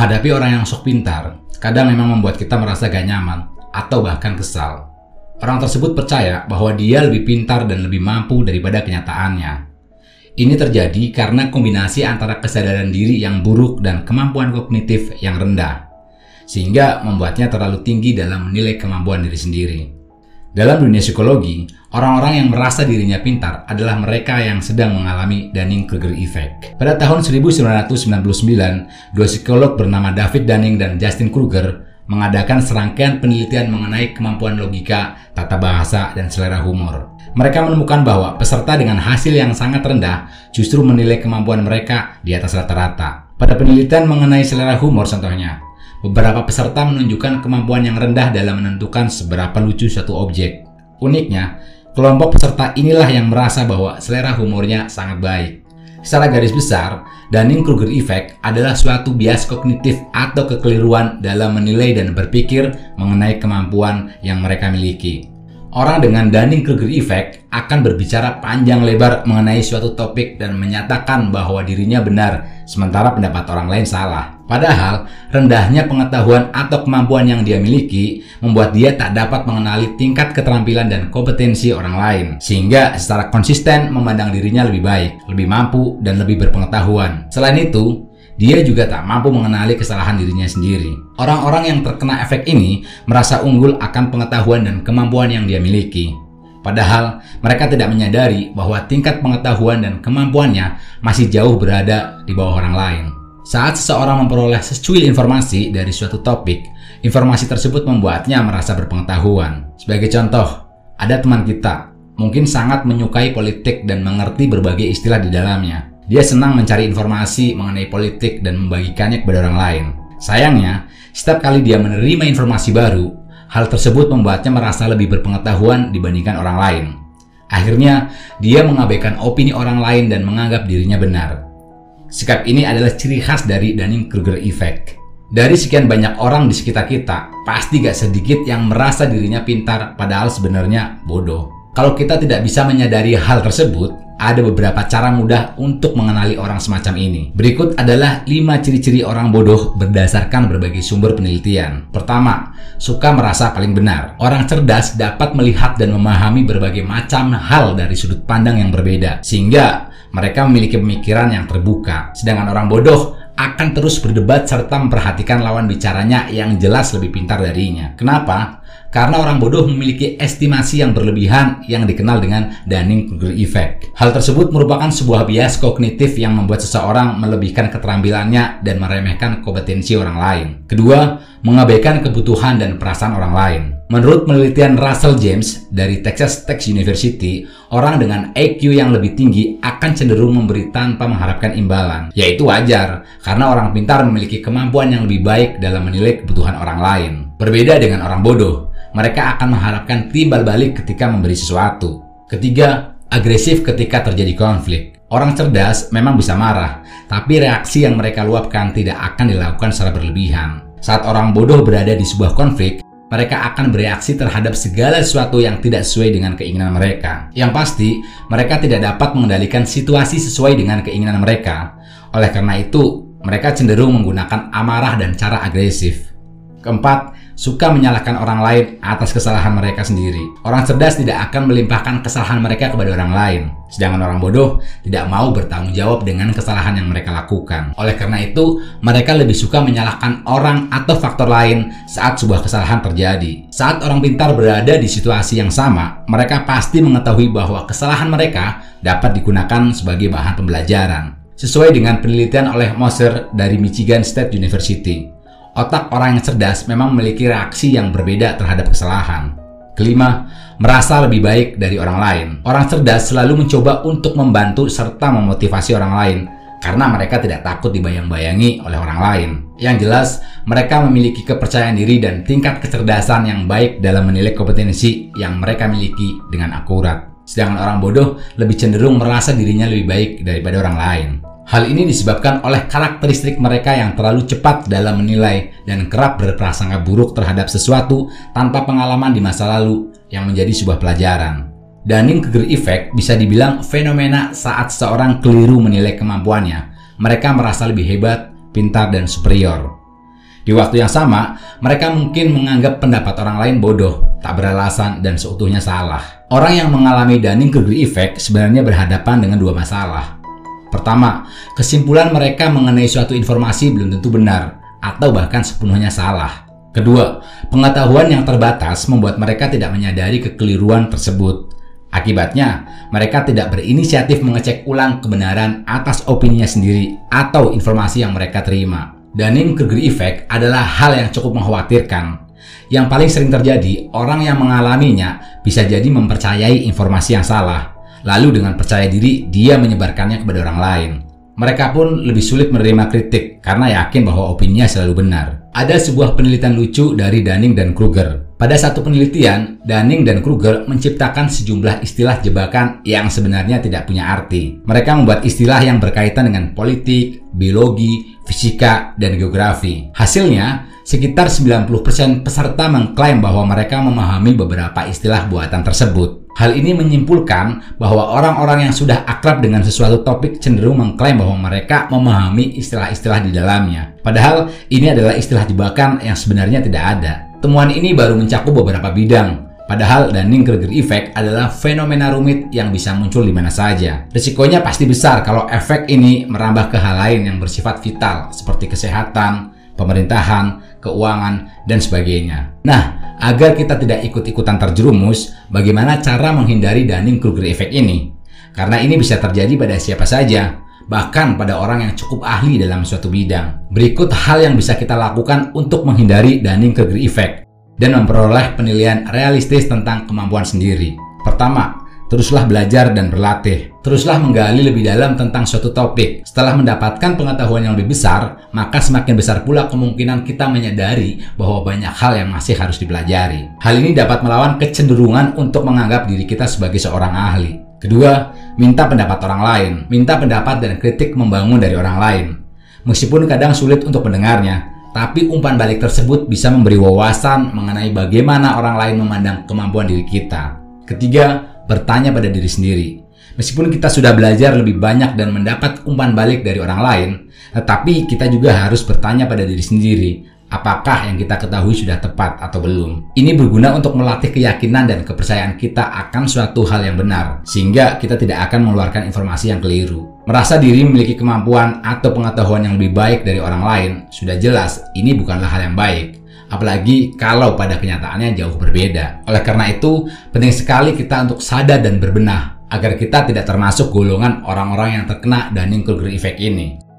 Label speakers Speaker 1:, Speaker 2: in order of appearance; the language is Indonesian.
Speaker 1: Menghadapi orang yang sok pintar, kadang memang membuat kita merasa gak nyaman atau bahkan kesal. Orang tersebut percaya bahwa dia lebih pintar dan lebih mampu daripada kenyataannya. Ini terjadi karena kombinasi antara kesadaran diri yang buruk dan kemampuan kognitif yang rendah, sehingga membuatnya terlalu tinggi dalam menilai kemampuan diri sendiri. Dalam dunia psikologi, orang-orang yang merasa dirinya pintar adalah mereka yang sedang mengalami Dunning-Kruger effect. Pada tahun 1999, dua psikolog bernama David Dunning dan Justin Kruger mengadakan serangkaian penelitian mengenai kemampuan logika, tata bahasa, dan selera humor. Mereka menemukan bahwa peserta dengan hasil yang sangat rendah justru menilai kemampuan mereka di atas rata-rata. Pada penelitian mengenai selera humor contohnya, Beberapa peserta menunjukkan kemampuan yang rendah dalam menentukan seberapa lucu suatu objek. Uniknya, kelompok peserta inilah yang merasa bahwa selera humornya sangat baik. Secara garis besar, Dunning-Kruger effect adalah suatu bias kognitif atau kekeliruan dalam menilai dan berpikir mengenai kemampuan yang mereka miliki. Orang dengan Dunning-Kruger effect akan berbicara panjang lebar mengenai suatu topik dan menyatakan bahwa dirinya benar, sementara pendapat orang lain salah. Padahal, rendahnya pengetahuan atau kemampuan yang dia miliki membuat dia tak dapat mengenali tingkat keterampilan dan kompetensi orang lain, sehingga secara konsisten memandang dirinya lebih baik, lebih mampu, dan lebih berpengetahuan. Selain itu, dia juga tak mampu mengenali kesalahan dirinya sendiri. Orang-orang yang terkena efek ini merasa unggul akan pengetahuan dan kemampuan yang dia miliki. Padahal mereka tidak menyadari bahwa tingkat pengetahuan dan kemampuannya masih jauh berada di bawah orang lain. Saat seseorang memperoleh secuil informasi dari suatu topik, informasi tersebut membuatnya merasa berpengetahuan. Sebagai contoh, ada teman kita, mungkin sangat menyukai politik dan mengerti berbagai istilah di dalamnya. Dia senang mencari informasi mengenai politik dan membagikannya kepada orang lain. Sayangnya, setiap kali dia menerima informasi baru, hal tersebut membuatnya merasa lebih berpengetahuan dibandingkan orang lain. Akhirnya, dia mengabaikan opini orang lain dan menganggap dirinya benar. Sikap ini adalah ciri khas dari Dunning-Kruger effect. Dari sekian banyak orang di sekitar kita, pasti gak sedikit yang merasa dirinya pintar padahal sebenarnya bodoh. Kalau kita tidak bisa menyadari hal tersebut, ada beberapa cara mudah untuk mengenali orang semacam ini. Berikut adalah 5 ciri-ciri orang bodoh berdasarkan berbagai sumber penelitian. Pertama, suka merasa paling benar. Orang cerdas dapat melihat dan memahami berbagai macam hal dari sudut pandang yang berbeda, sehingga mereka memiliki pemikiran yang terbuka, sedangkan orang bodoh akan terus berdebat serta memperhatikan lawan bicaranya yang jelas lebih pintar darinya. Kenapa? Karena orang bodoh memiliki estimasi yang berlebihan yang dikenal dengan Dunning-Kruger effect. Hal tersebut merupakan sebuah bias kognitif yang membuat seseorang melebihkan keterampilannya dan meremehkan kompetensi orang lain. Kedua, mengabaikan kebutuhan dan perasaan orang lain. Menurut penelitian Russell James dari Texas Tech University, orang dengan IQ yang lebih tinggi akan cenderung memberi tanpa mengharapkan imbalan. Yaitu wajar, karena orang pintar memiliki kemampuan yang lebih baik dalam menilai kebutuhan orang lain. Berbeda dengan orang bodoh, mereka akan mengharapkan timbal balik ketika memberi sesuatu. Ketiga, agresif ketika terjadi konflik. Orang cerdas memang bisa marah, tapi reaksi yang mereka luapkan tidak akan dilakukan secara berlebihan. Saat orang bodoh berada di sebuah konflik, mereka akan bereaksi terhadap segala sesuatu yang tidak sesuai dengan keinginan mereka. Yang pasti, mereka tidak dapat mengendalikan situasi sesuai dengan keinginan mereka. Oleh karena itu, mereka cenderung menggunakan amarah dan cara agresif. Keempat, suka menyalahkan orang lain atas kesalahan mereka sendiri. Orang cerdas tidak akan melimpahkan kesalahan mereka kepada orang lain, sedangkan orang bodoh tidak mau bertanggung jawab dengan kesalahan yang mereka lakukan. Oleh karena itu, mereka lebih suka menyalahkan orang atau faktor lain saat sebuah kesalahan terjadi. Saat orang pintar berada di situasi yang sama, mereka pasti mengetahui bahwa kesalahan mereka dapat digunakan sebagai bahan pembelajaran. Sesuai dengan penelitian oleh Moser dari Michigan State University, otak orang yang cerdas memang memiliki reaksi yang berbeda terhadap kesalahan. Kelima, merasa lebih baik dari orang lain. Orang cerdas selalu mencoba untuk membantu serta memotivasi orang lain karena mereka tidak takut dibayang-bayangi oleh orang lain. Yang jelas, mereka memiliki kepercayaan diri dan tingkat kecerdasan yang baik dalam menilai kompetensi yang mereka miliki dengan akurat. Sedangkan orang bodoh lebih cenderung merasa dirinya lebih baik daripada orang lain. Hal ini disebabkan oleh karakteristik mereka yang terlalu cepat dalam menilai dan kerap berprasangka buruk terhadap sesuatu tanpa pengalaman di masa lalu yang menjadi sebuah pelajaran. Dunning-Kruger effect bisa dibilang fenomena saat seorang keliru menilai kemampuannya. Mereka merasa lebih hebat, pintar, dan superior. Di waktu yang sama, mereka mungkin menganggap pendapat orang lain bodoh, tak beralasan, dan seutuhnya salah. Orang yang mengalami Dunning-Kruger effect sebenarnya berhadapan dengan dua masalah. Pertama, kesimpulan mereka mengenai suatu informasi belum tentu benar, atau bahkan sepenuhnya salah. Kedua, pengetahuan yang terbatas membuat mereka tidak menyadari kekeliruan tersebut. Akibatnya, mereka tidak berinisiatif mengecek ulang kebenaran atas opininya sendiri atau informasi yang mereka terima. Dunning-Kruger effect adalah hal yang cukup mengkhawatirkan. Yang paling sering terjadi, orang yang mengalaminya bisa jadi mempercayai informasi yang salah. Lalu dengan percaya diri, dia menyebarkannya kepada orang lain. Mereka pun lebih sulit menerima kritik karena yakin bahwa opininya selalu benar. Ada sebuah penelitian lucu dari Dunning dan Kruger. Pada satu penelitian, Dunning dan Kruger menciptakan sejumlah istilah jebakan yang sebenarnya tidak punya arti. Mereka membuat istilah yang berkaitan dengan politik, biologi, fisika, dan geografi. Hasilnya, sekitar 90% peserta mengklaim bahwa mereka memahami beberapa istilah buatan tersebut. Hal ini menyimpulkan bahwa orang-orang yang sudah akrab dengan sesuatu topik cenderung mengklaim bahwa mereka memahami istilah-istilah di dalamnya. Padahal ini adalah istilah jebakan yang sebenarnya tidak ada. Temuan ini baru mencakup beberapa bidang, Padahal Dunning-Kruger effect adalah fenomena rumit yang bisa muncul di mana saja. Risikonya pasti besar kalau efek ini merambah ke hal lain yang bersifat vital seperti kesehatan, pemerintahan, keuangan, dan sebagainya. Nah, agar kita tidak ikut-ikutan terjerumus, bagaimana cara menghindari Dunning-Kruger effect ini? Karena ini bisa terjadi pada siapa saja, bahkan pada orang yang cukup ahli dalam suatu bidang. Berikut hal yang bisa kita lakukan untuk menghindari Dunning-Kruger effect dan memperoleh penilaian realistis tentang kemampuan sendiri. Pertama, teruslah belajar dan berlatih. Teruslah menggali lebih dalam tentang suatu topik. Setelah mendapatkan pengetahuan yang lebih besar, maka semakin besar pula kemungkinan kita menyadari bahwa banyak hal yang masih harus dipelajari. Hal ini dapat melawan kecenderungan untuk menganggap diri kita sebagai seorang ahli. Kedua, minta pendapat orang lain. Minta pendapat dan kritik membangun dari orang lain. Meskipun kadang sulit untuk mendengarnya, tapi umpan balik tersebut bisa memberi wawasan mengenai bagaimana orang lain memandang kemampuan diri kita. Ketiga, bertanya pada diri sendiri. Meskipun kita sudah belajar lebih banyak dan mendapat umpan balik dari orang lain, tetapi kita juga harus bertanya pada diri sendiri, apakah yang kita ketahui sudah tepat atau belum. Ini berguna untuk melatih keyakinan dan kepercayaan kita akan suatu hal yang benar, sehingga kita tidak akan mengeluarkan informasi yang keliru. Merasa diri memiliki kemampuan atau pengetahuan yang lebih baik dari orang lain, sudah jelas ini bukanlah hal yang baik. Apalagi kalau pada kenyataannya jauh berbeda. Oleh karena itu, penting sekali kita untuk sadar dan berbenah agar kita tidak termasuk golongan orang-orang yang terkena Dunning-Kruger effect ini.